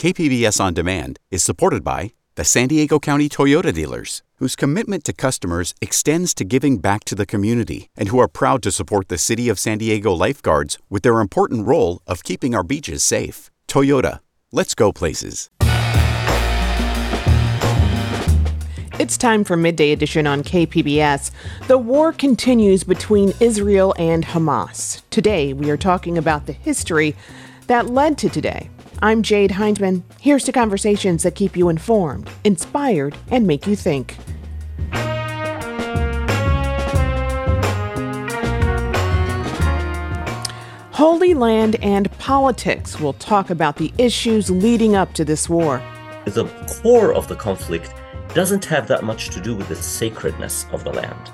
KPBS On Demand is supported by the San Diego County Toyota dealers, whose commitment to customers extends to giving back to the community and who are proud to support the City of San Diego lifeguards with their important role of keeping our beaches safe. Toyota, let's go places. It's time for Midday Edition on KPBS. The war continues between Israel and Hamas. Today, we are talking about the history that led to today. I'm Jade Hindman. Here's to conversations that keep you informed, inspired, and make you think. Holy Land and Politics will talk about the issues leading up to this war. The core of the conflict doesn't have that much to do with the sacredness of the land.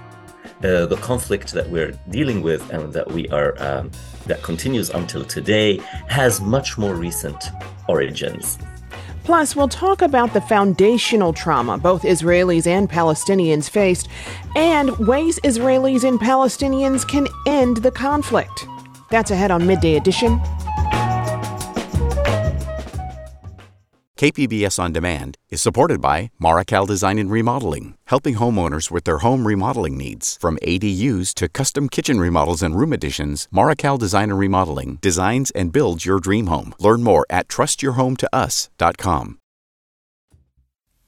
Uh, the conflict that we're dealing with and that we are um, that continues until today has much more recent origins. Plus, we'll talk about the foundational trauma both Israelis and Palestinians faced and ways Israelis and Palestinians can end the conflict. That's ahead on Midday Edition. KPBS On Demand is supported by Marrokal Design and Remodeling, helping homeowners with their home remodeling needs. From ADUs to custom kitchen remodels and room additions, Marrokal Design and Remodeling designs and builds your dream home. Learn more at trustyourhometous.com.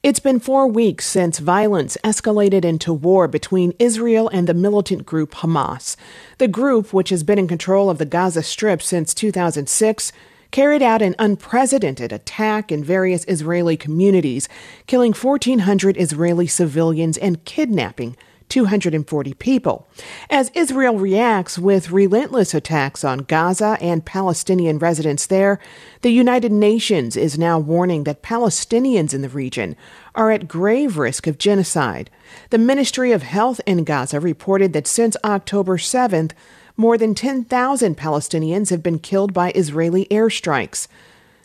It's been four weeks since violence escalated into war between Israel and the militant group Hamas. The group, which has been in control of the Gaza Strip since 2006, carried out an unprecedented attack in various Israeli communities, killing 1,400 Israeli civilians and kidnapping 240 people. As Israel reacts with relentless attacks on Gaza and Palestinian residents there, the United Nations is now warning that Palestinians in the region are at grave risk of genocide. The Ministry of Health in Gaza reported that since October 7th, more than 10,000 Palestinians have been killed by Israeli airstrikes.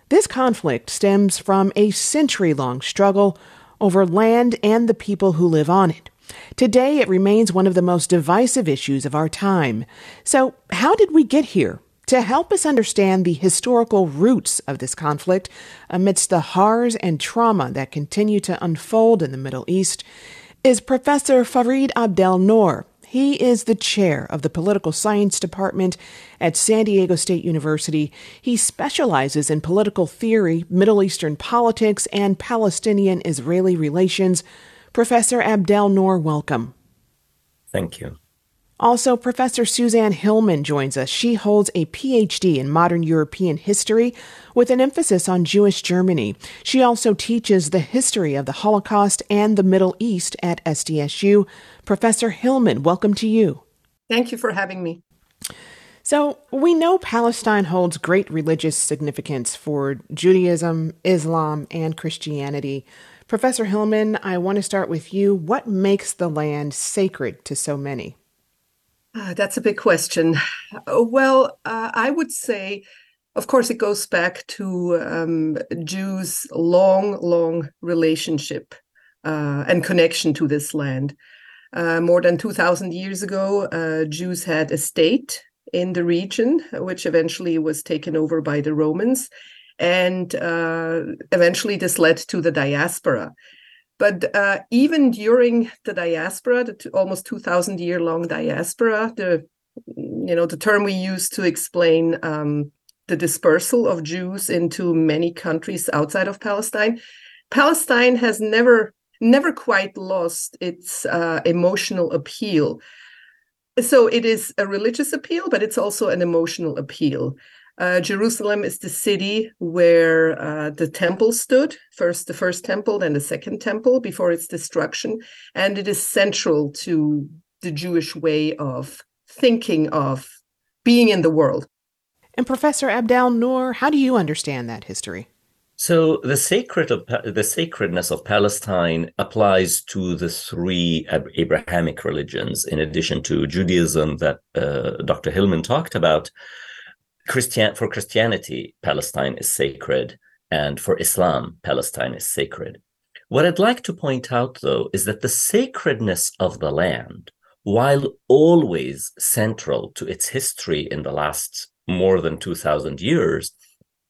This conflict stems from a century long struggle over land and the people who live on it. Today, it remains one of the most divisive issues of our time. So, how did we get here? To help us understand the historical roots of this conflict amidst the horrors and trauma that continue to unfold in the Middle East is Professor Farid Abdel Nour. He is the chair of the Political Science Department at San Diego State University. He specializes in political theory, Middle Eastern politics, and Palestinian Israeli relations. Professor Abdel Nour, welcome. Thank you. Also, Professor Suzanne Hillman joins us. She holds a PhD in modern European history with an emphasis on Jewish Germany. She also teaches the history of the Holocaust and the Middle East at SDSU. Professor Hillman, welcome to you. Thank you for having me. So, we know Palestine holds great religious significance for Judaism, Islam, and Christianity. Professor Hillman, I want to start with you. What makes the land sacred to so many? Uh, that's a big question. Well, uh, I would say, of course, it goes back to um, Jews' long, long relationship uh, and connection to this land. Uh, more than 2,000 years ago, uh, Jews had a state in the region, which eventually was taken over by the Romans. And uh, eventually, this led to the diaspora. But uh, even during the diaspora, the t- almost 2,000 year long diaspora, the you know the term we use to explain um, the dispersal of Jews into many countries outside of Palestine, Palestine has never never quite lost its uh, emotional appeal. So it is a religious appeal, but it's also an emotional appeal. Uh, Jerusalem is the city where uh, the temple stood, first the first temple, then the second temple before its destruction. And it is central to the Jewish way of thinking of being in the world. And Professor Abdel Nour, how do you understand that history? So the sacred of, the sacredness of Palestine applies to the three Abrahamic religions, in addition to Judaism that uh, Dr. Hillman talked about. Christian for Christianity, Palestine is sacred, and for Islam, Palestine is sacred. What I'd like to point out, though, is that the sacredness of the land, while always central to its history in the last more than 2,000 years,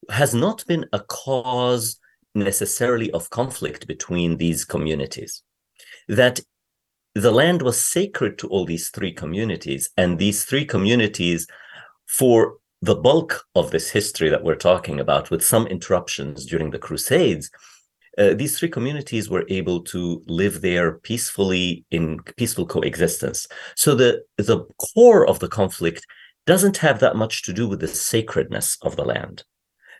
has not been a cause necessarily of conflict between these communities. That the land was sacred to all these three communities, and these three communities, for the bulk of this history that we're talking about, with some interruptions during the Crusades, uh, these three communities were able to live there peacefully in peaceful coexistence. So the the core of the conflict doesn't have that much to do with the sacredness of the land.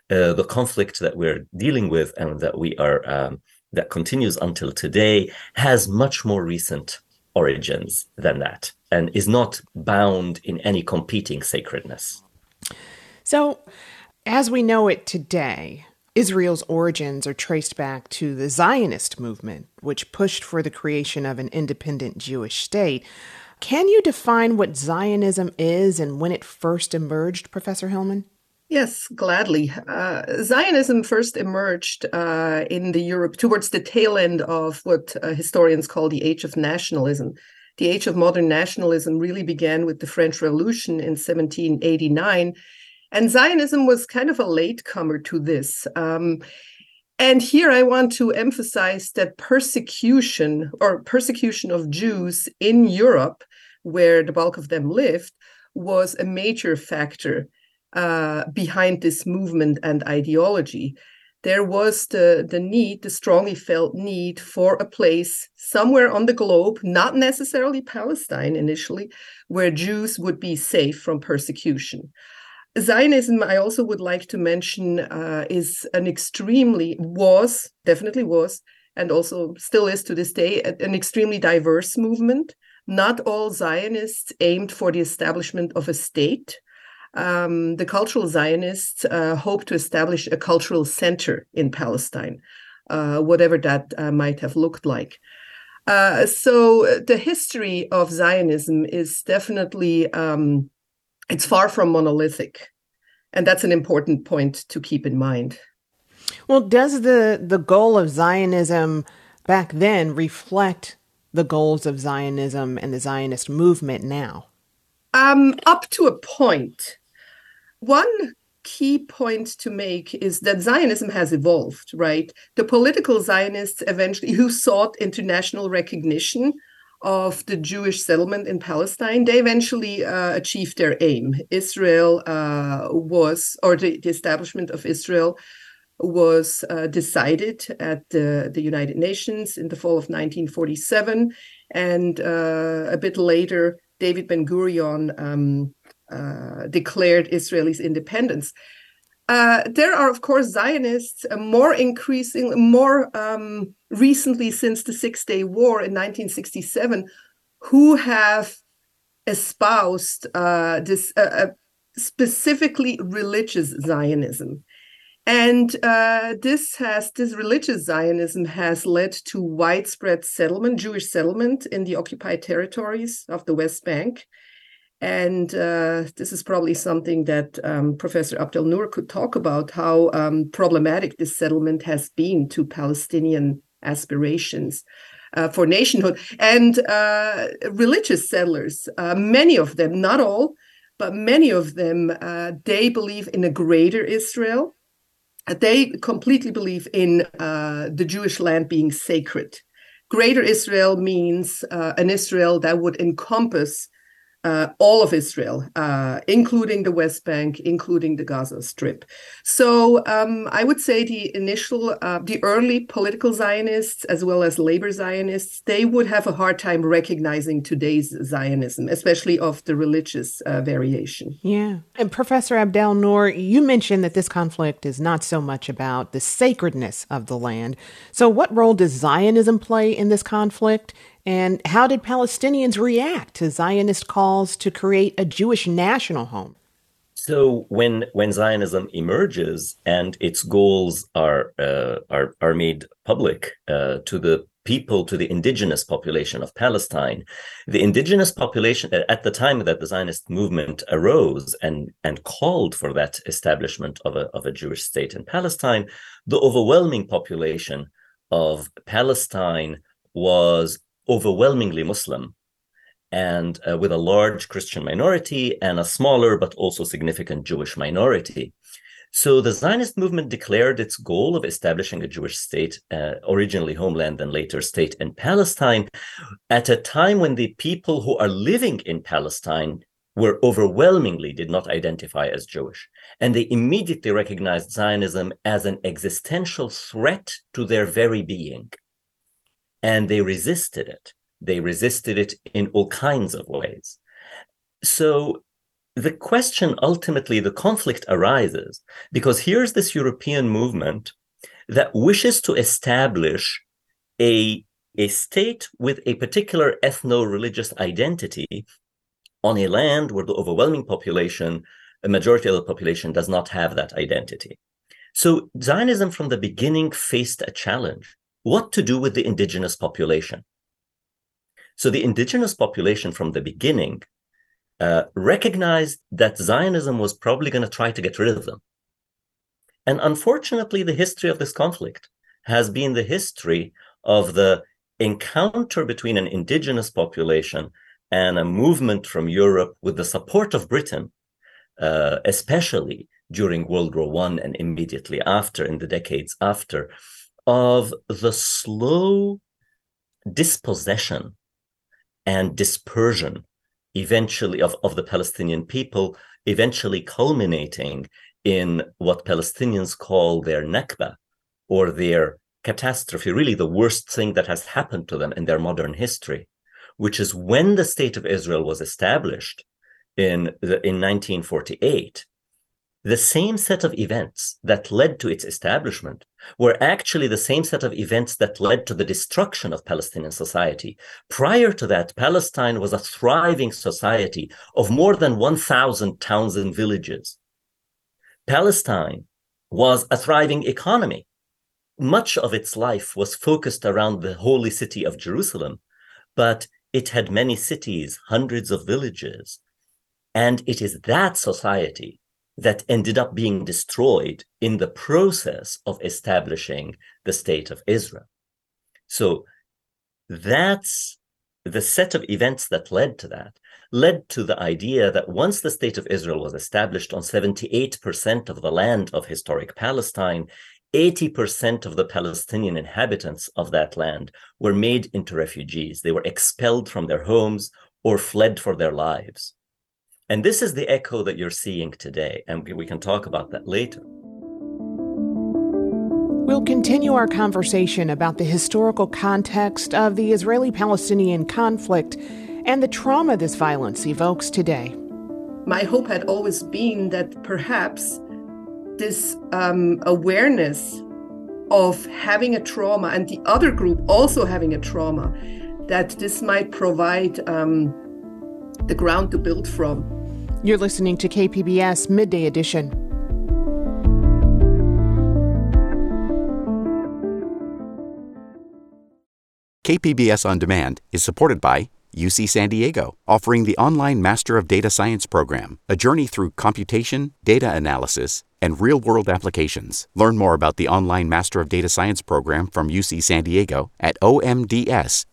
Uh, the conflict that we're dealing with and that we are um, that continues until today has much more recent origins than that and is not bound in any competing sacredness. So, as we know it today, Israel's origins are traced back to the Zionist movement, which pushed for the creation of an independent Jewish state. Can you define what Zionism is and when it first emerged, Professor Hillman? Yes, gladly. Uh, Zionism first emerged uh, in the Europe towards the tail end of what uh, historians call the Age of Nationalism. The Age of Modern Nationalism really began with the French Revolution in 1789 and Zionism was kind of a latecomer to this. Um, and here I want to emphasize that persecution or persecution of Jews in Europe, where the bulk of them lived, was a major factor uh, behind this movement and ideology. There was the, the need, the strongly felt need for a place somewhere on the globe, not necessarily Palestine initially, where Jews would be safe from persecution. Zionism, I also would like to mention, uh, is an extremely, was, definitely was, and also still is to this day, an extremely diverse movement. Not all Zionists aimed for the establishment of a state. Um, the cultural Zionists uh, hope to establish a cultural center in Palestine, uh, whatever that uh, might have looked like. Uh, so the history of Zionism is definitely um, it's far from monolithic. And that's an important point to keep in mind. Well, does the, the goal of Zionism back then reflect the goals of Zionism and the Zionist movement now? Um, up to a point. One key point to make is that Zionism has evolved, right? The political Zionists eventually who sought international recognition of the Jewish settlement in Palestine, they eventually uh, achieved their aim. Israel uh, was, or the, the, establishment of Israel was uh, decided at the, the, United Nations in the fall of 1947. And uh, a bit later, David Ben Gurion um, uh, declared Israel's independence. Uh, there are, of course, Zionists uh, more increasing, more um, recently since the Six Day War in 1967, who have espoused uh, this uh, specifically religious Zionism. And this has this religious Zionism has led to widespread settlement, Jewish settlement in the occupied territories of the West Bank and uh, this is probably something that um, Professor Abdel Nour could talk about how um, problematic this settlement has been to Palestinian aspirations uh, for nationhood and uh, religious settlers. Uh, many of them, not all, but many of them, uh, they believe in a greater Israel. They completely believe in uh, the Jewish land being sacred. Greater Israel means an Israel that would encompass uh, all of Israel, uh, including the West Bank, including the Gaza Strip. So um, I would say the initial, uh, the early political Zionists as well as labor Zionists, they would have a hard time recognizing today's Zionism, especially of the religious uh, variation. Yeah. And Professor Abdel Nour, you mentioned that this conflict is not so much about the sacredness of the land. So what role does Zionism play in this conflict? And how did Palestinians react to Zionist calls to create a Jewish national home? So when when Zionism emerges and its goals are uh, are are made public uh, to the people, to the indigenous population of Palestine, the indigenous population at the time that the Zionist movement arose and and called for that establishment of a of a Jewish state in Palestine, the overwhelming population of Palestine was overwhelmingly Muslim and uh, with a large Christian minority and a smaller but also significant Jewish minority. So the Zionist movement declared its goal of establishing a Jewish state, uh, originally homeland and later state in Palestine, at a time when the people who are living in Palestine were overwhelmingly did not identify as Jewish. And they immediately recognized Zionism as an existential threat to their very being. And they resisted it. They resisted it in all kinds of ways. So the question ultimately, the conflict arises because here's this European movement that wishes to establish a, a state with a particular ethno religious identity on a land where the overwhelming population, a majority of the population, does not have that identity. So Zionism from the beginning faced a challenge what to do with the indigenous population. So the indigenous population from the beginning uh, recognized that Zionism was probably going to try to get rid of them. And unfortunately, the history of this conflict has been the history of the encounter between an indigenous population and a movement from Europe with the support of Britain, uh, especially during World War One and immediately after, in the decades after, of the slow dispossession and dispersion eventually of, of the Palestinian people, eventually culminating in what Palestinians call their Nakba or their catastrophe, really the worst thing that has happened to them in their modern history, which is when the state of Israel was established in, the, in 1948 the same set of events that led to its establishment were actually the same set of events that led to the destruction of Palestinian society. Prior to that, Palestine was a thriving society of more than 1,000 towns and villages. Palestine was a thriving economy. Much of its life was focused around the holy city of Jerusalem, but it had many cities, hundreds of villages. And it is that society that ended up being destroyed in the process of establishing the state of Israel. So that's the set of events that led to that led to the idea that once the state of Israel was established on 78% of the land of historic Palestine, 80% of the Palestinian inhabitants of that land were made into refugees. They were expelled from their homes or fled for their lives. And this is the echo that you're seeing today. And we can talk about that later. We'll continue our conversation about the historical context of the Israeli Palestinian conflict and the trauma this violence evokes today. My hope had always been that perhaps this um, awareness of having a trauma and the other group also having a trauma, that this might provide um, the ground to build from. You're listening to KPBS Midday Edition. KPBS On Demand is supported by UC San Diego, offering the online Master of Data Science program, a journey through computation, data analysis, and real world applications. Learn more about the online Master of Data Science program from UC San Diego at omds.ucsd.edu.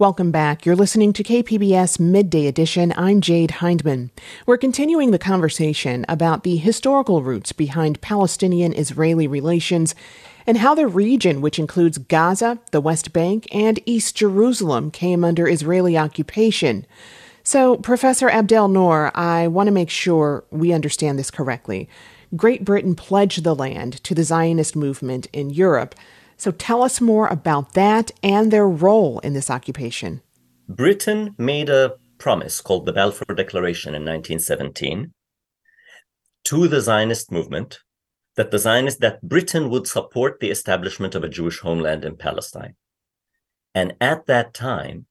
Welcome back. You're listening to KPBS Midday Edition. I'm Jade Hindman. We're continuing the conversation about the historical roots behind Palestinian Israeli relations and how the region, which includes Gaza, the West Bank, and East Jerusalem, came under Israeli occupation. So, Professor Abdel Nour, I want to make sure we understand this correctly. Great Britain pledged the land to the Zionist movement in Europe. So tell us more about that and their role in this occupation. Britain made a promise called the Balfour Declaration in 1917 to the Zionist movement that the Zionist that Britain would support the establishment of a Jewish homeland in Palestine. And at that time,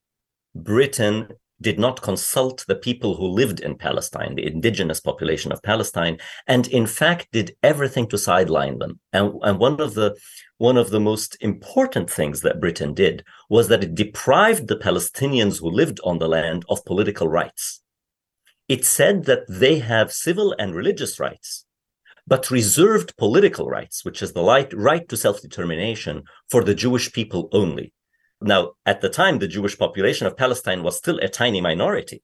Britain did not consult the people who lived in Palestine, the indigenous population of Palestine, and in fact did everything to sideline them. And, and one of the one of the most important things that Britain did was that it deprived the Palestinians who lived on the land of political rights. It said that they have civil and religious rights, but reserved political rights, which is the right to self determination for the Jewish people only. Now, at the time, the Jewish population of Palestine was still a tiny minority.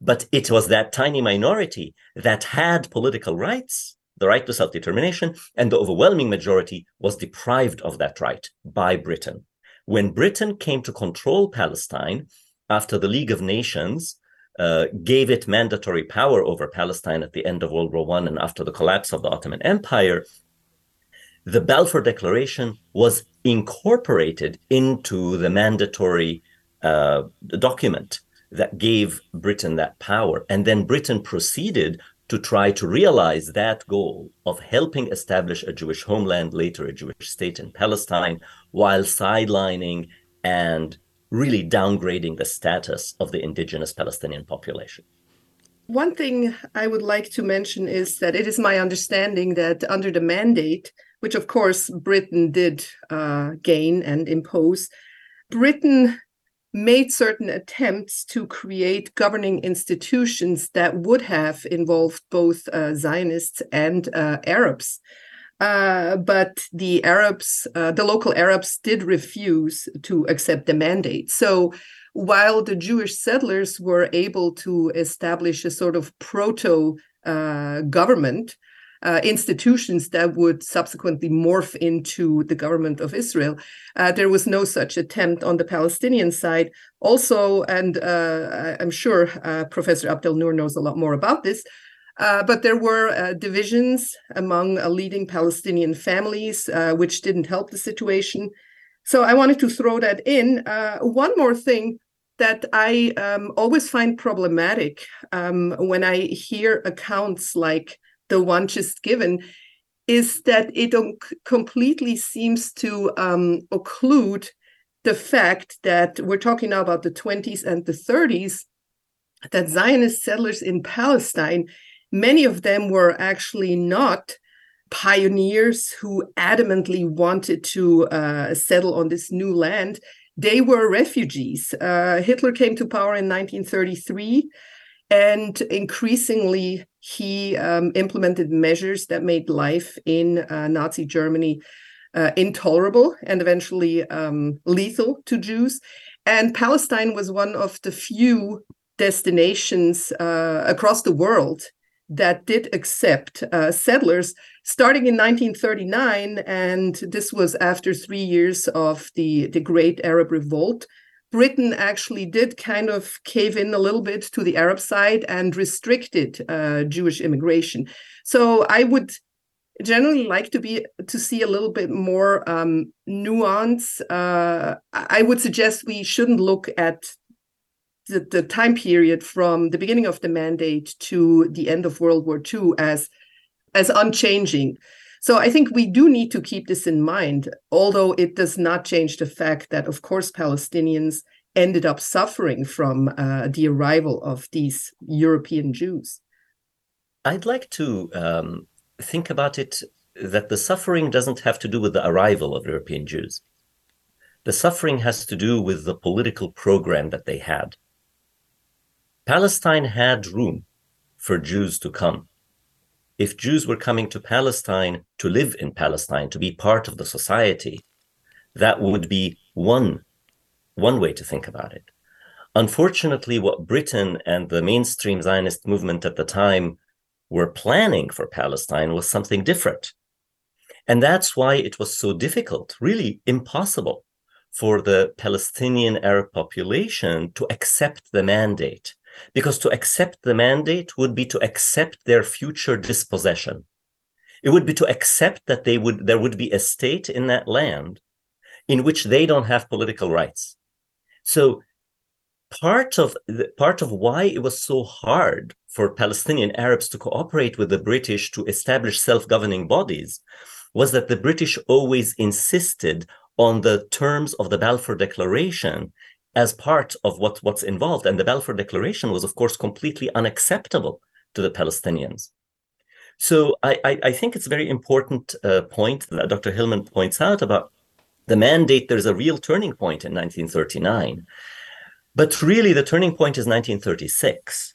But it was that tiny minority that had political rights, the right to self determination, and the overwhelming majority was deprived of that right by Britain. When Britain came to control Palestine after the League of Nations uh, gave it mandatory power over Palestine at the end of World War I and after the collapse of the Ottoman Empire, the Balfour Declaration was incorporated into the mandatory uh, document that gave Britain that power. And then Britain proceeded to try to realize that goal of helping establish a Jewish homeland, later a Jewish state in Palestine, while sidelining and really downgrading the status of the indigenous Palestinian population. One thing I would like to mention is that it is my understanding that under the mandate, which of course Britain did uh, gain and impose, Britain made certain attempts to create governing institutions that would have involved both uh, Zionists and uh, Arabs. Uh, but the Arabs, uh, the local Arabs, did refuse to accept the mandate. So while the Jewish settlers were able to establish a sort of proto uh, government, uh, institutions that would subsequently morph into the government of Israel. Uh, there was no such attempt on the Palestinian side. Also, and uh, I'm sure uh, Professor Abdel-Nour knows a lot more about this, uh, but there were uh, divisions among leading Palestinian families, which didn't help the situation. So I wanted to throw that in. one more thing that I um, always find problematic um, when I hear accounts like the one just given is that it completely seems to um, occlude the fact that we're talking now about the 20s and the 30s that zionist settlers in palestine many of them were actually not pioneers who adamantly wanted to uh, settle on this new land. They were refugees. Uh, hitler came to power in 1933 and increasingly, he um, implemented measures that made life in uh, Nazi Germany uh, intolerable and eventually um, lethal to Jews. And Palestine was one of the few destinations uh, across the world that did accept uh, settlers starting in 1939 and this was after three years of the, the great arab revolt Britain actually did kind of cave in a little bit to the Arab side and restricted uh, Jewish immigration. So I would generally like to be to see a little bit more um, nuance. Uh, I would suggest we shouldn't look at the, the time period from the beginning of the mandate to the end of World War II as as unchanging. So I think we do need to keep this in mind, although it does not change the fact that, of course, Palestinians ended up suffering from uh, the arrival of these European Jews. I'd like to um, think about it that the suffering doesn't have to do with the arrival of European Jews. The suffering has to do with the political program that they had. Palestine had room for Jews to come if Jews were coming to Palestine to live in Palestine, to be part of the society, that would be one, one way to think about it. Unfortunately, what Britain and the mainstream Zionist movement at the time were planning for Palestine was something different. And that's why it was so difficult, really impossible, for the Palestinian Arab population to accept the mandate because to accept the mandate would be to accept their future dispossession. It would be to accept that they would there would be a state in that land in which they don't have political rights. So part of the, part of why it was so hard for Palestinian Arabs to cooperate with the British to establish self-governing bodies was that the British always insisted on the terms of the Balfour Declaration as part of what, what's involved. And the Balfour Declaration was, of course, completely unacceptable to the Palestinians. So I, I, I think it's a very important uh, point that Dr. Hillman points out about the mandate. There's a real turning point in 1939. But really, the turning point is 1936,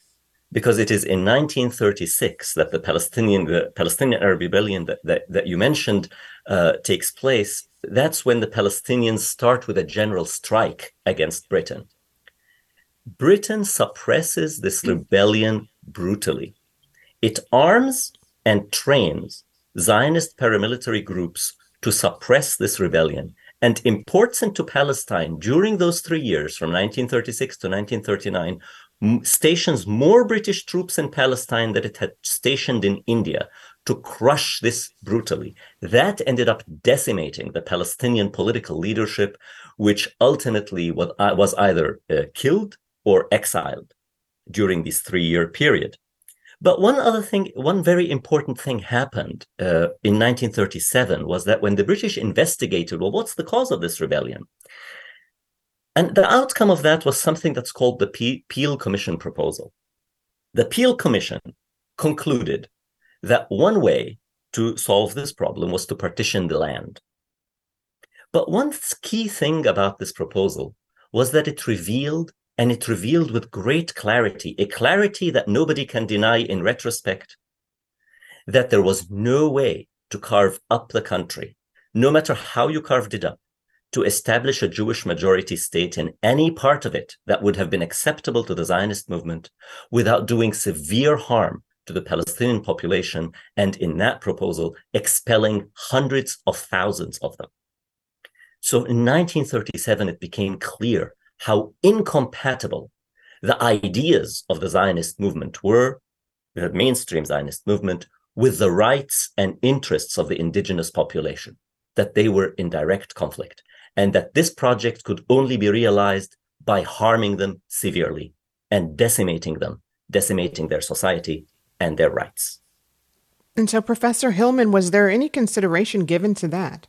because it is in 1936 that the Palestinian, the Palestinian Arab rebellion that, that, that you mentioned uh, takes place that's when the Palestinians start with a general strike against Britain. Britain suppresses this hmm. rebellion brutally. It arms and trains Zionist paramilitary groups to suppress this rebellion and imports into Palestine during those three years, from 1936 to 1939, m- stations more British troops in Palestine than it had stationed in India to crush this brutally. That ended up decimating the Palestinian political leadership, which ultimately was, uh, was either uh, killed or exiled during this three year period. But one other thing, one very important thing happened uh, in 1937 was that when the British investigated, well, what's the cause of this rebellion? And the outcome of that was something that's called the Peel Commission proposal. The Peel Commission concluded that one way to solve this problem was to partition the land. But one key thing about this proposal was that it revealed and it revealed with great clarity, a clarity that nobody can deny in retrospect, that there was no way to carve up the country, no matter how you carved it up, to establish a Jewish majority state in any part of it that would have been acceptable to the Zionist movement without doing severe harm to the Palestinian population, and in that proposal, expelling hundreds of thousands of them. So in 1937, it became clear how incompatible the ideas of the Zionist movement were, the mainstream Zionist movement, with the rights and interests of the indigenous population, that they were in direct conflict, and that this project could only be realized by harming them severely and decimating them, decimating their society and their rights. And so, Professor Hillman, was there any consideration given to that?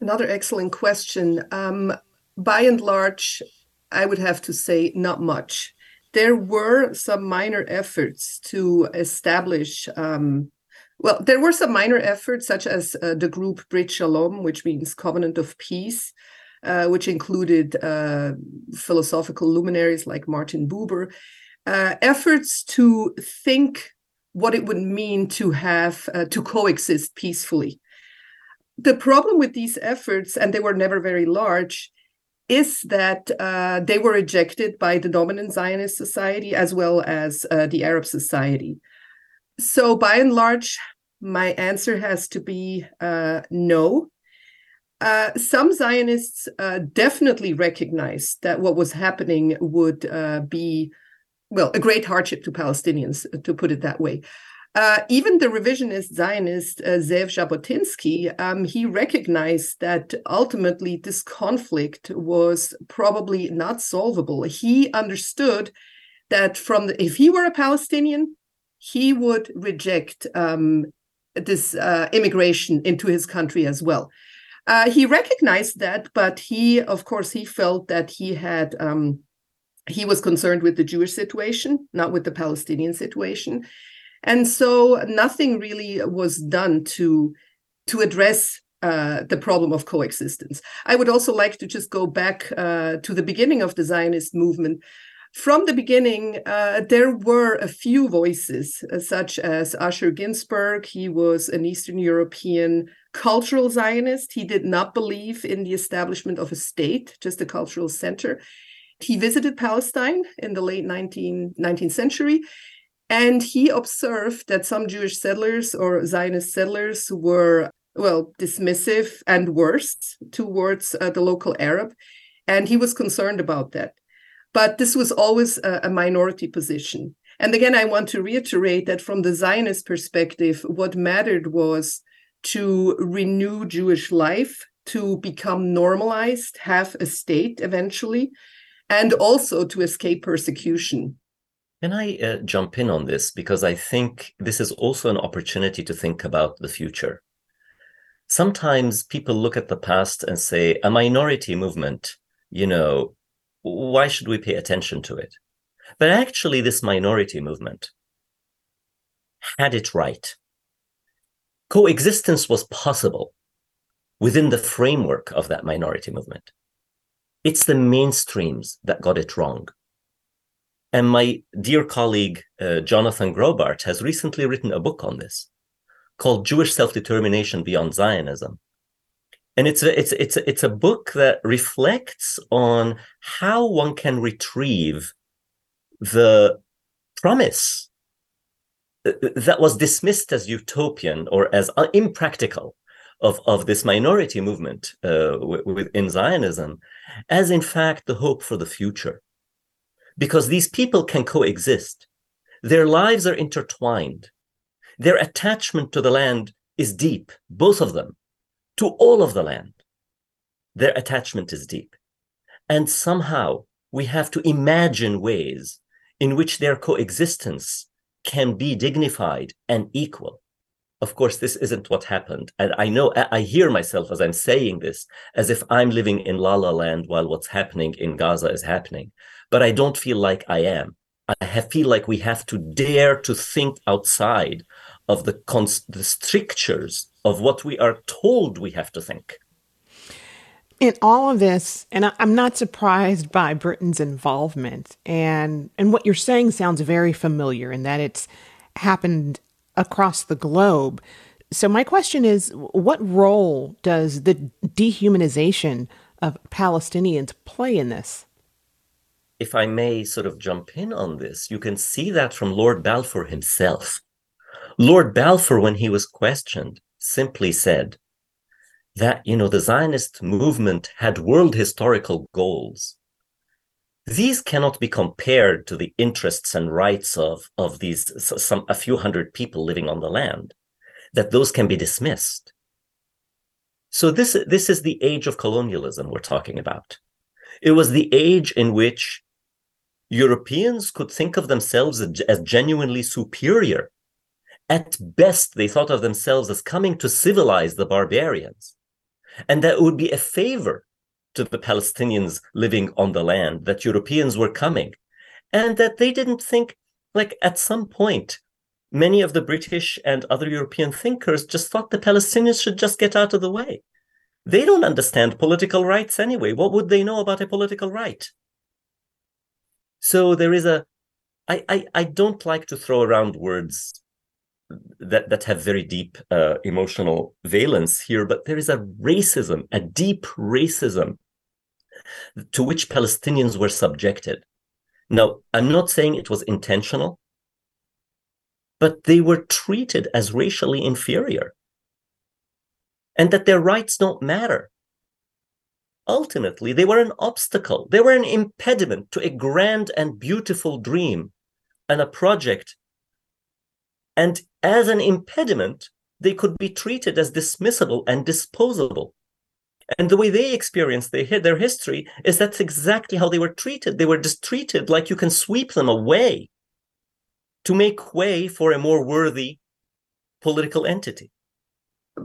Another excellent question. Um, by and large, I would have to say not much. There were some minor efforts to establish, um, well, there were some minor efforts, such as uh, the group Brit Shalom, which means Covenant of Peace, uh, which included uh, philosophical luminaries like Martin Buber, uh, efforts to think what it would mean to have uh, to coexist peacefully. The problem with these efforts, and they were never very large, is that uh, they were rejected by the dominant Zionist society as well as uh, the Arab society. So, by and large, my answer has to be uh, no. Uh, some Zionists uh, definitely recognized that what was happening would be, well, a great hardship to Palestinians, to put it that way. Uh, even the revisionist Zionist uh, Zev Jabotinsky, um, he recognized that ultimately this conflict was probably not solvable. He understood that from the, if he were a Palestinian, he would reject um, this uh, immigration into his country as well. Uh, he recognized that, but he, of course, he felt that he had. Um, he was concerned with the Jewish situation, not with the Palestinian situation and so nothing really was done to to address uh, the problem of coexistence. I would also like to just go back uh, to the beginning of the Zionist movement. From the beginning, uh, there were a few voices, uh, such as Asher Ginsburg. He was an Eastern European cultural Zionist. He did not believe in the establishment of a state, just a cultural center. He visited Palestine in the late 19, 19th century. And he observed that some Jewish settlers or Zionist settlers were, well, dismissive and worse towards uh, the local Arab. And he was concerned about that. But this was always a, a minority position. And again, I want to reiterate that from the Zionist perspective, what mattered was to renew Jewish life, to become normalized, have a state eventually, and also to escape persecution. Can I uh, jump in on this? Because I think this is also an opportunity to think about the future. Sometimes people look at the past and say, a minority movement, you know, why should we pay attention to it? But actually, this minority movement had it right. Coexistence was possible within the framework of that minority movement. It's the mainstreams that got it wrong. And my dear colleague, uh, Jonathan Graubart, has recently written a book on this called Jewish Self Determination Beyond Zionism. And it's a, it's, it's, it's a book that reflects on how one can retrieve the promise uh, that was dismissed as utopian or as impractical of, of this minority movement uh, within Zionism as, in fact, the hope for the future. Because these people can coexist, their lives are intertwined, their attachment to the land is deep, both of them, to all of the land. Their attachment is deep. And somehow we have to imagine ways in which their coexistence can be dignified and equal. Of course, this isn't what happened. And I know I hear myself as I'm saying this as if I'm living in La La Land while what's happening in Gaza is happening. But I don't feel like I am. I feel like we have to dare to think outside of the, cons- the strictures of what we are told we have to think. In all of this, and I'm not surprised by Britain's involvement, and and what you're saying sounds very familiar in that it's happened across the globe. So my question is, what role does the dehumanization of Palestinians play in this? If I may sort of jump in on this, you can see that from Lord Balfour himself. Lord Balfour, when he was questioned, simply said that, you know, the Zionist movement had world historical goals. These cannot be compared to the interests and rights of, of these some a few hundred people living on the land, that those can be dismissed. So this, this is the age of colonialism we're talking about. It was the age in which Europeans could think of themselves as genuinely superior at best, they thought of themselves as coming to civilize the barbarians, and that it would be a favor to the Palestinians living on the land that Europeans were coming, and that they didn't think, like, at some point, many of the British and other European thinkers just thought the Palestinians should just get out of the way. They don't understand political rights anyway. What would they know about a political right? So there is a I, I, I don't like to throw around words that that have very deep uh, emotional valence here, but there is a racism, a deep racism to which Palestinians were subjected. Now, I'm not saying it was intentional, but they were treated as racially inferior and that their rights don't matter. Ultimately, they were an obstacle, they were an impediment to a grand and beautiful dream and a project and as an impediment, they could be treated as dismissible and disposable. And the way they experienced their, their history is that's exactly how they were treated. They were just treated like you can sweep them away to make way for a more worthy political entity.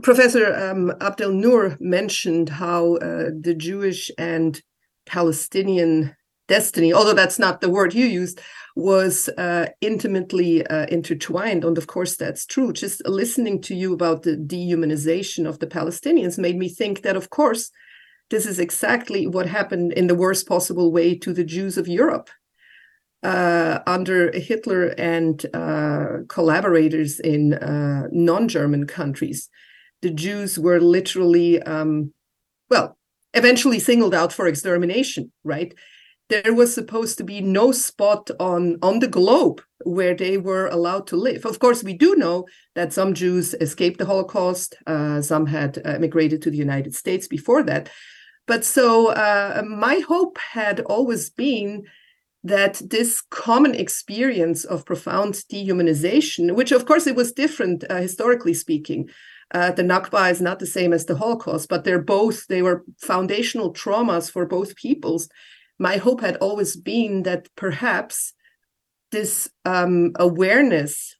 Professor um, Abdel Nour mentioned how uh, the Jewish and Palestinian destiny, although that's not the word you used, was uh, intimately uh, intertwined. And of course, that's true. Just listening to you about the dehumanization of the Palestinians made me think that, of course, this is exactly what happened in the worst possible way to the Jews of Europe. Uh, under Hitler and uh, collaborators in uh, non German countries, the Jews were literally, um, well, eventually singled out for extermination, right? There was supposed to be no spot on on the globe where they were allowed to live. Of course, we do know that some Jews escaped the Holocaust. Uh, some had emigrated to the United States before that. But so uh, my hope had always been that this common experience of profound dehumanization, which of course it was different uh, historically speaking, uh, the Nakba is not the same as the Holocaust, but they're both they were foundational traumas for both peoples my hope had always been that perhaps this um, awareness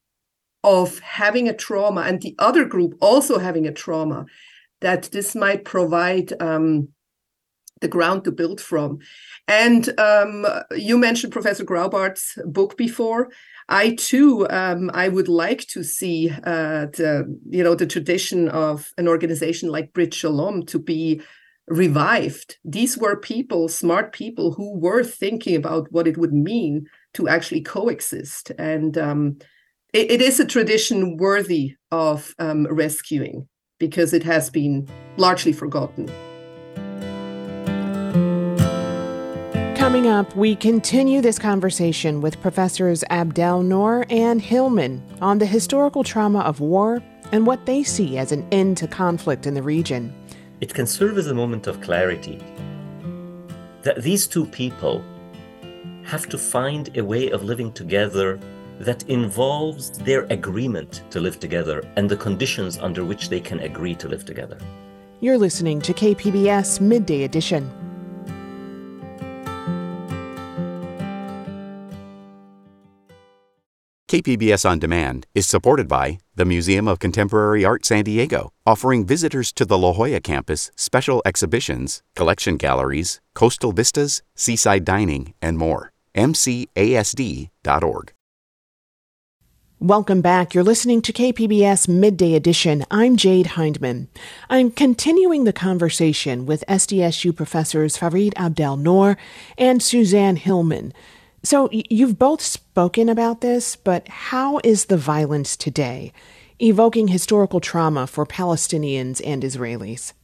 of having a trauma and the other group also having a trauma, that this might provide um, the ground to build from. And um, you mentioned Professor Graubart's book before. I too, um, I would like to see uh, the, you know, the tradition of an organization like Brit Shalom to be revived. These were people, smart people, who were thinking about what it would mean to actually coexist. And um, it, it is a tradition worthy of um, rescuing because it has been largely forgotten. Coming up, we continue this conversation with Professors Abdel Nour and Hillman on the historical trauma of war and what they see as an end to conflict in the region. It can serve as a moment of clarity that these two people have to find a way of living together that involves their agreement to live together and the conditions under which they can agree to live together. You're listening to KPBS Midday Edition. KPBS On Demand is supported by the Museum of Contemporary Art San Diego, offering visitors to the La Jolla campus special exhibitions, collection galleries, coastal vistas, seaside dining, and more. MCASD.org. Welcome back. You're listening to KPBS Midday Edition. I'm Jade Hindman. I'm continuing the conversation with SDSU professors Farid Abdel Nour and Suzanne Hillman. So you've both spoken about this, but how is the violence today evoking historical trauma for Palestinians and Israelis?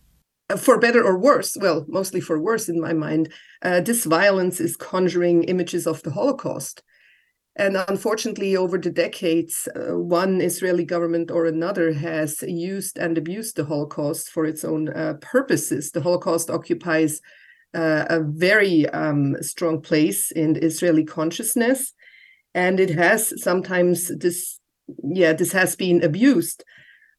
For better or worse, well, mostly for worse in my mind, uh, this violence is conjuring images of the Holocaust. And unfortunately, over the decades, uh, one Israeli government or another has used and abused the Holocaust for its own uh, purposes. The Holocaust occupies uh, a very um, strong place in Israeli consciousness, and it has sometimes this, yeah, this has been abused.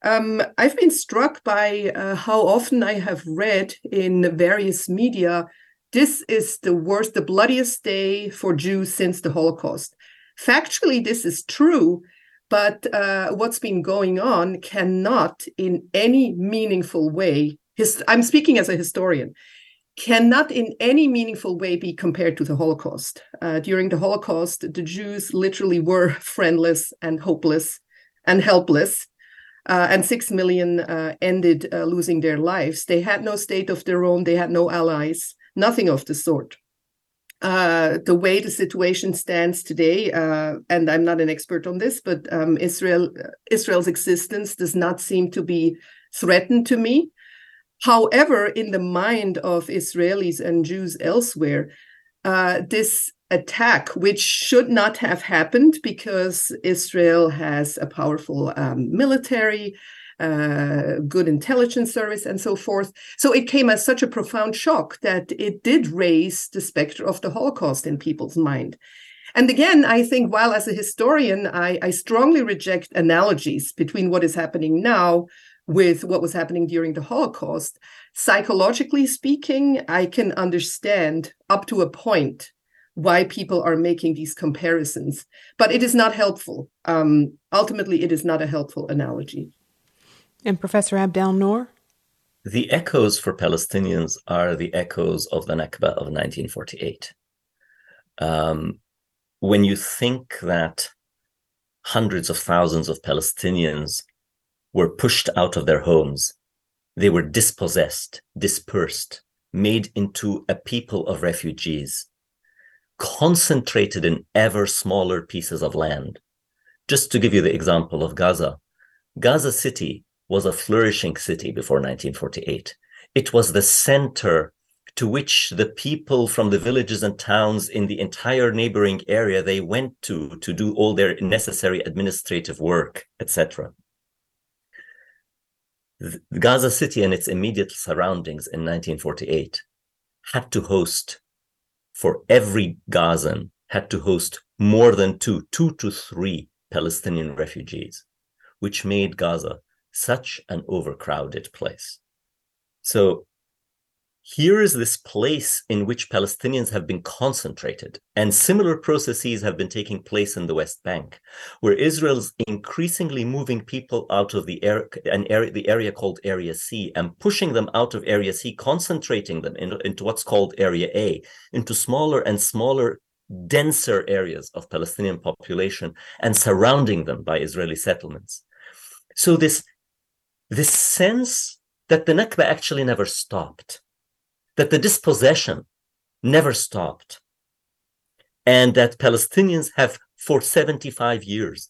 Um, I've been struck by uh, how often I have read in various media, this is the worst, the bloodiest day for Jews since the Holocaust. Factually, this is true, but uh, what's been going on cannot, in any meaningful way, his, I'm speaking as a historian, cannot in any meaningful way be compared to the Holocaust. Uh, during the Holocaust, the Jews literally were friendless and hopeless and helpless. Uh, and six million uh, ended uh, losing their lives. They had no state of their own, they had no allies, nothing of the sort. Uh, the way the situation stands today, uh, and I'm not an expert on this, but um, Israel Israel's existence does not seem to be threatened to me. However, in the mind of Israelis and Jews elsewhere, uh, this attack, which should not have happened because Israel has a powerful um, military, uh, good intelligence service, and so forth. So it came as such a profound shock that it did raise the specter of the Holocaust in people's mind. And again, I think while as a historian, I, I strongly reject analogies between what is happening now with what was happening during the Holocaust, psychologically speaking, I can understand up to a point why people are making these comparisons, but it is not helpful. Um, ultimately, it is not a helpful analogy. And Professor Abdel Nour? The echoes for Palestinians are the echoes of the Nakba of 1948. Um, when you think that hundreds of thousands of Palestinians were pushed out of their homes. They were dispossessed, dispersed, made into a people of refugees, concentrated in ever smaller pieces of land. Just to give you the example of Gaza, Gaza City was a flourishing city before 1948. It was the center to which the people from the villages and towns in the entire neighboring area they went to to do all their necessary administrative work etc Gaza City and its immediate surroundings in 1948 had to host, for every Gazan, had to host more than two, two to three Palestinian refugees, which made Gaza such an overcrowded place. So here is this place in which Palestinians have been concentrated, and similar processes have been taking place in the West Bank, where Israel's increasingly moving people out of the area, an area, the area called Area C, and pushing them out of Area C, concentrating them in, into what's called Area A, into smaller and smaller, denser areas of Palestinian population, and surrounding them by Israeli settlements. So this this sense that the Nakba actually never stopped that the dispossession never stopped and that Palestinians have for 75 years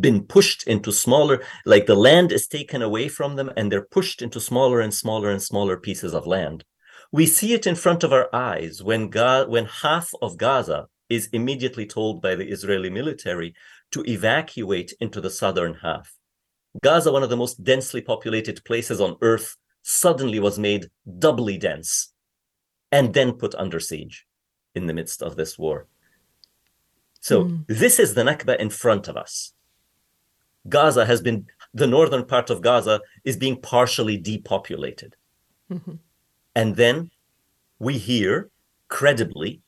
been pushed into smaller like the land is taken away from them and they're pushed into smaller and smaller and smaller pieces of land We see it in front of our eyes when, Ga- when half of Gaza is immediately told by the Israeli military to evacuate into the southern half. Gaza, one of the most densely populated places on earth, suddenly was made doubly dense and then put under siege in the midst of this war. So, mm. this is the Nakba in front of us. Gaza has been, the northern part of Gaza is being partially depopulated. Mm-hmm. And then we hear credibly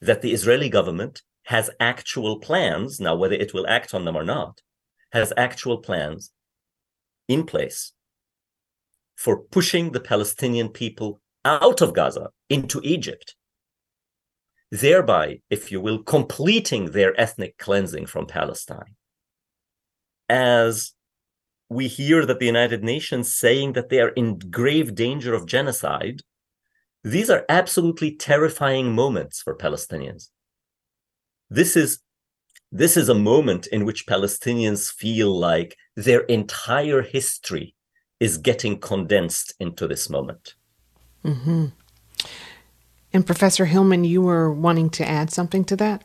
that the Israeli government has actual plans, now whether it will act on them or not, has actual plans in place for pushing the Palestinian people out of Gaza into Egypt, thereby, if you will, completing their ethnic cleansing from Palestine. As we hear that the United Nations saying that they are in grave danger of genocide, these are absolutely terrifying moments for Palestinians. This is this is a moment in which Palestinians feel like their entire history is getting condensed into this moment. Mm-hmm. And Professor Hillman, you were wanting to add something to that?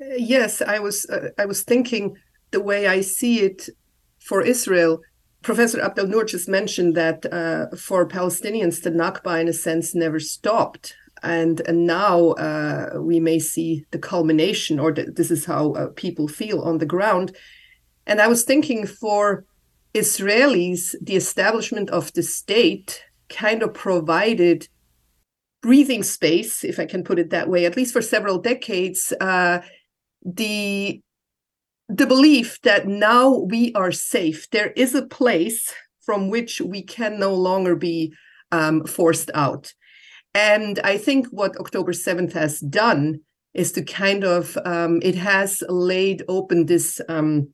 Yes, I was. Uh, I was thinking the way I see it for Israel. Professor Abdel Nour just mentioned that uh, for Palestinians, the Nakba, in a sense, never stopped and and now uh, we may see the culmination or the, this is how uh, people feel on the ground and i was thinking for israelis the establishment of the state kind of provided breathing space if i can put it that way at least for several decades uh, the the belief that now we are safe. There is a place from which we can no longer be um, forced out. And I think what October 7th has done is to kind of um, it has laid open this um,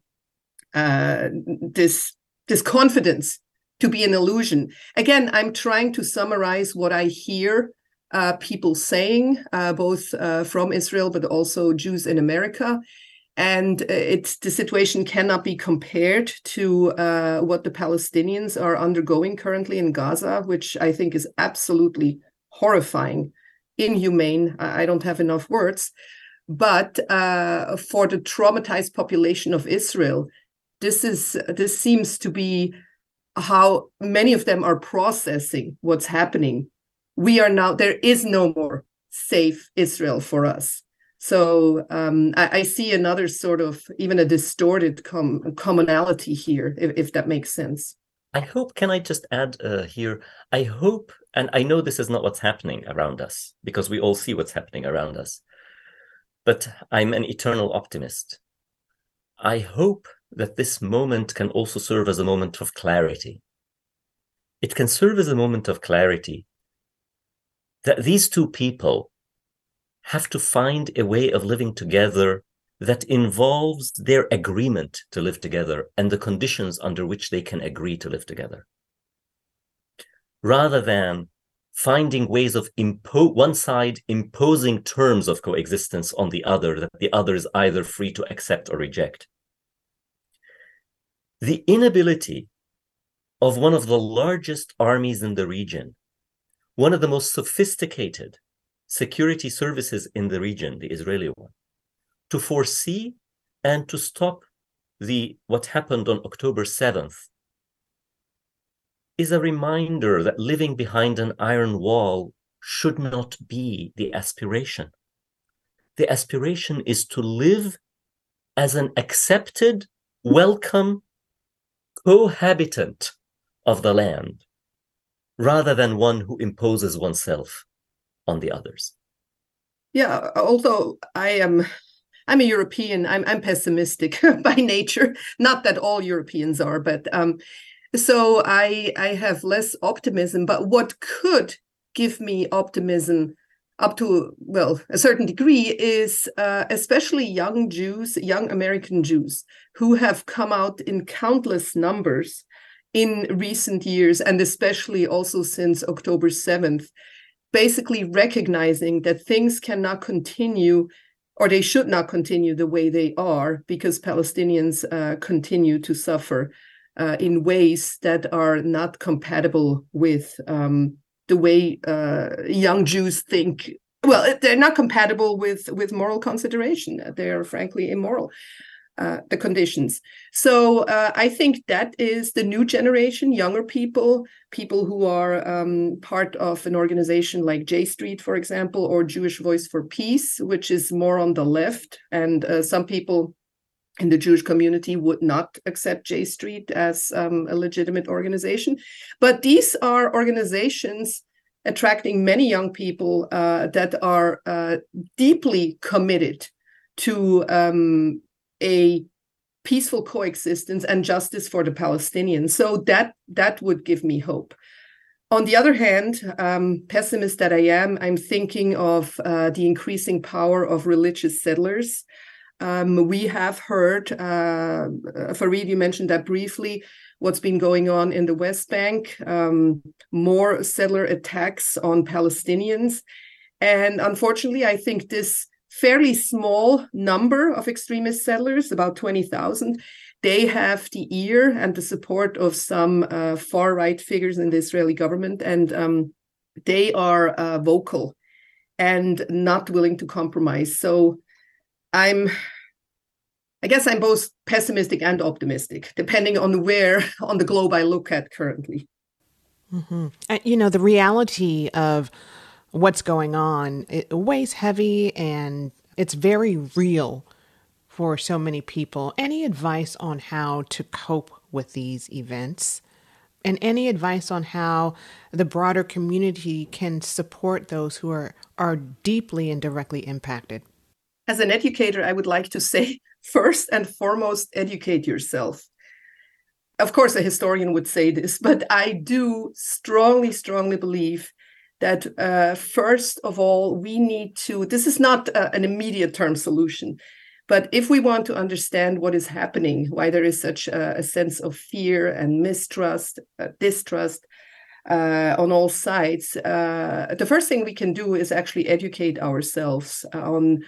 uh, this this confidence to be an illusion. Again, I'm trying to summarize what I hear uh, people saying, uh, both uh, from Israel but also Jews in America. And uh, it's the situation cannot be compared to uh, what the Palestinians are undergoing currently in Gaza, which I think is absolutely horrifying, inhumane. I don't have enough words. But uh, for the traumatized population of Israel, this is this seems to be how many of them are processing what's happening. We are now there is no more safe Israel for us. So um, I, I, see another sort of even a distorted com- commonality here, if, if that makes sense. I hope, can I just add uh, here? I hope, and I know this is not what's happening around us because we all see what's happening around us, but I'm an eternal optimist. I hope that this moment can also serve as a moment of clarity. It can serve as a moment of clarity that these two people have to find a way of living together that involves their agreement to live together and the conditions under which they can agree to live together. Rather than finding ways of impo- one side imposing terms of coexistence on the other that the other is either free to accept or reject. The inability of one of the largest armies in the region, one of the most sophisticated security services in the region, the Israeli one, to foresee and to stop the what happened on October 7th is a reminder that living behind an iron wall should not be the aspiration. The aspiration is to live as an accepted, welcome cohabitant of the land rather than one who imposes oneself on the others. Yeah, although I am I'm a European. I'm I'm pessimistic by nature. Not that all Europeans are, but um, so I I have less optimism. But what could give me optimism up to well a certain degree is uh, especially young Jews, young American Jews who have come out in countless numbers in recent years, and especially also since October seventh, basically recognizing that things cannot continue or they should not continue the way they are because Palestinians uh, continue to suffer uh, in ways that are not compatible with um, the way uh, young Jews think. Well, they're not compatible with with moral consideration. They are frankly immoral. Uh, the conditions. So uh, I think that is the new generation, younger people, people who are um, part of an organization like J Street, for example, or Jewish Voice for Peace, which is more on the left. And uh, some people in the Jewish community would not accept J Street as um, a legitimate organization. But these are organizations attracting many young people uh, that are uh, deeply committed to um, a peaceful coexistence and justice for the Palestinians. So that that would give me hope. On the other hand, um, pessimist that I am, I'm thinking of uh, the increasing power of religious settlers. Um, we have heard, uh, Farid, you mentioned that briefly, what's been going on in the West Bank, um, more settler attacks on Palestinians. And unfortunately, I think this fairly small number of extremist settlers, about 20,000. They have the ear and the support of some uh, far right figures in the Israeli government, and um, they are uh, vocal and not willing to compromise. So I'm, I guess I'm both pessimistic and optimistic, depending on where on the globe I look at currently. Mm-hmm. And, you know, the reality of what's going on. It weighs heavy and it's very real for so many people. Any advice on how to cope with these events? And any advice on how the broader community can support those who are, are deeply and directly impacted? As an educator, I would like to say first and foremost, educate yourself. Of course, a historian would say this, but I do strongly, strongly believe that uh, first of all, we need to, this is not uh, an immediate term solution, but if we want to understand what is happening, why there is such a, a sense of fear and mistrust, uh, distrust uh, on all sides, uh, the first thing we can do is actually educate ourselves on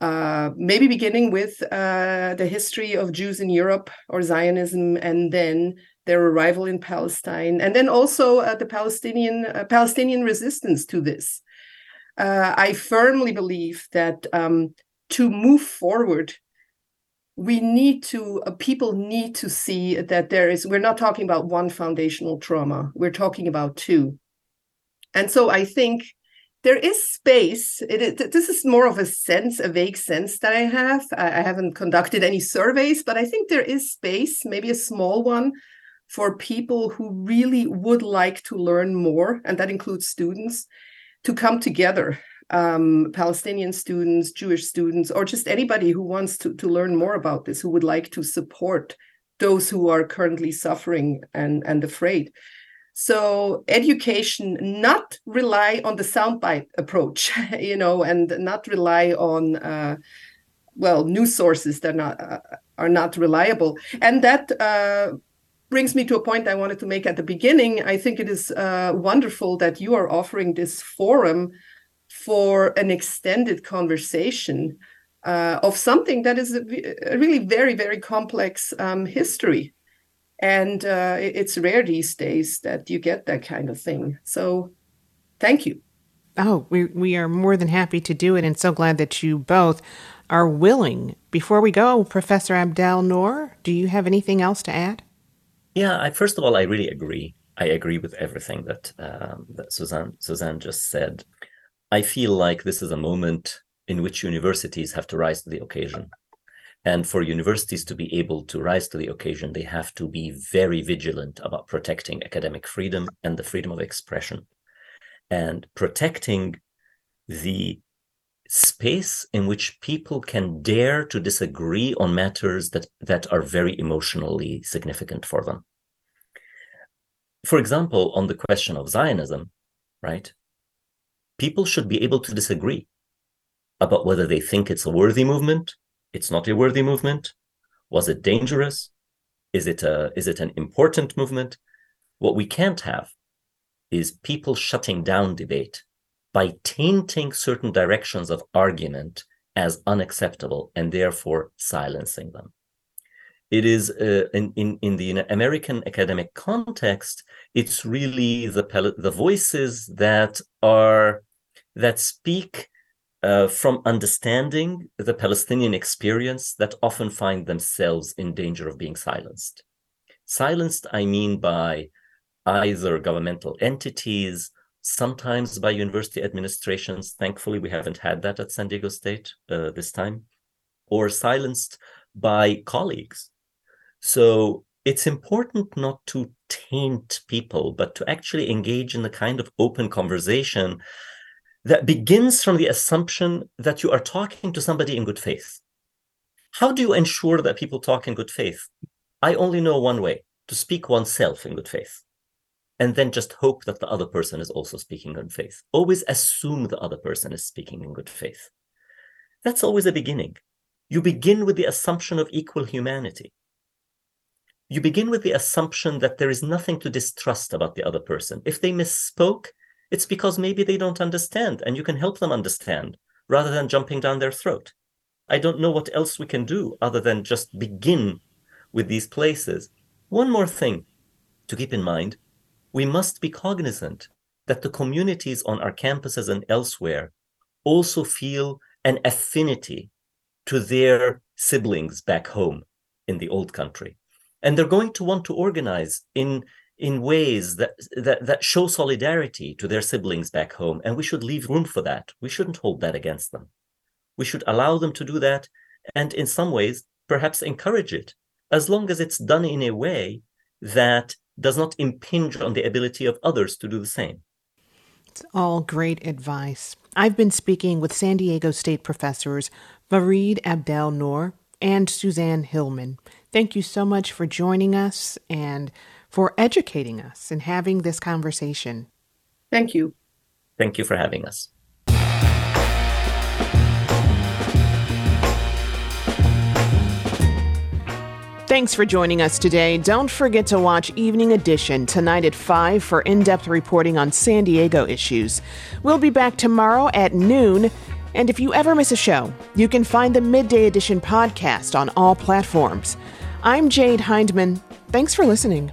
uh, maybe beginning with uh, the history of Jews in Europe or Zionism, and then their arrival in Palestine, and then also uh, the Palestinian uh, Palestinian resistance to this. Uh, I firmly believe that um, to move forward, we need to uh, people need to see that there is. We're not talking about one foundational trauma. We're talking about two, and so I think there is space. It, it, this is more of a sense, a vague sense that I have. I, I haven't conducted any surveys, but I think there is space, maybe a small one, for people who really would like to learn more, and that includes students, to come together. Um, Palestinian students, Jewish students, or just anybody who wants to, to learn more about this, who would like to support those who are currently suffering and, and afraid. So education, not rely on the soundbite approach, you know, and not rely on uh, well news sources that are not uh, are not reliable, and that uh, brings me to a point I wanted to make at the beginning. I think it is uh, wonderful that you are offering this forum for an extended conversation uh, of something that is a, a really very, very complex um, history. And uh, it's rare these days that you get that kind of thing. So thank you. Oh, we, we are more than happy to do it and so glad that you both are willing. Before we go, Professor Abdel Nour, do you have anything else to add? Yeah, I, first of all, I really agree. I agree with everything that um, that Suzanne Suzanne just said. I feel like this is a moment in which universities have to rise to the occasion. And for universities to be able to rise to the occasion, they have to be very vigilant about protecting academic freedom and the freedom of expression and protecting the space in which people can dare to disagree on matters that, that are very emotionally significant for them. For example, on the question of Zionism, right? People should be able to disagree about whether they think it's a worthy movement, it's not a worthy movement, was it dangerous, is it a is it an important movement? What we can't have is people shutting down debate by tainting certain directions of argument as unacceptable and therefore silencing them. It is uh, in, in in the American academic context. It's really the the voices that are that speak uh, from understanding the Palestinian experience that often find themselves in danger of being silenced. Silenced, I mean by either governmental entities, sometimes by university administrations. Thankfully, we haven't had that at San Diego State uh, this time, or silenced by colleagues. So it's important not to taint people, but to actually engage in the kind of open conversation that begins from the assumption that you are talking to somebody in good faith. How do you ensure that people talk in good faith? I only know one way to speak oneself in good faith and then just hope that the other person is also speaking in good faith. Always assume the other person is speaking in good faith. That's always a beginning. You begin with the assumption of equal humanity. You begin with the assumption that there is nothing to distrust about the other person. If they misspoke, it's because maybe they don't understand and you can help them understand rather than jumping down their throat. I don't know what else we can do other than just begin with these places. One more thing to keep in mind we must be cognizant that the communities on our campuses and elsewhere also feel an affinity to their siblings back home in the old country. And they're going to want to organize in in ways that, that that show solidarity to their siblings back home and we should leave room for that. We shouldn't hold that against them. We should allow them to do that and in some ways perhaps encourage it as long as it's done in a way that does not impinge on the ability of others to do the same. It's all great advice. I've been speaking with san diego state professors farid abdel nour and suzanne hillman. Thank you so much for joining us and for educating us and having this conversation. Thank you. Thank you for having us. Thanks for joining us today. Don't forget to watch Evening Edition tonight at 5 for in depth reporting on San Diego issues. We'll be back tomorrow at noon. And if you ever miss a show, you can find the Midday Edition podcast on all platforms. I'm Jade Hindman. Thanks for listening.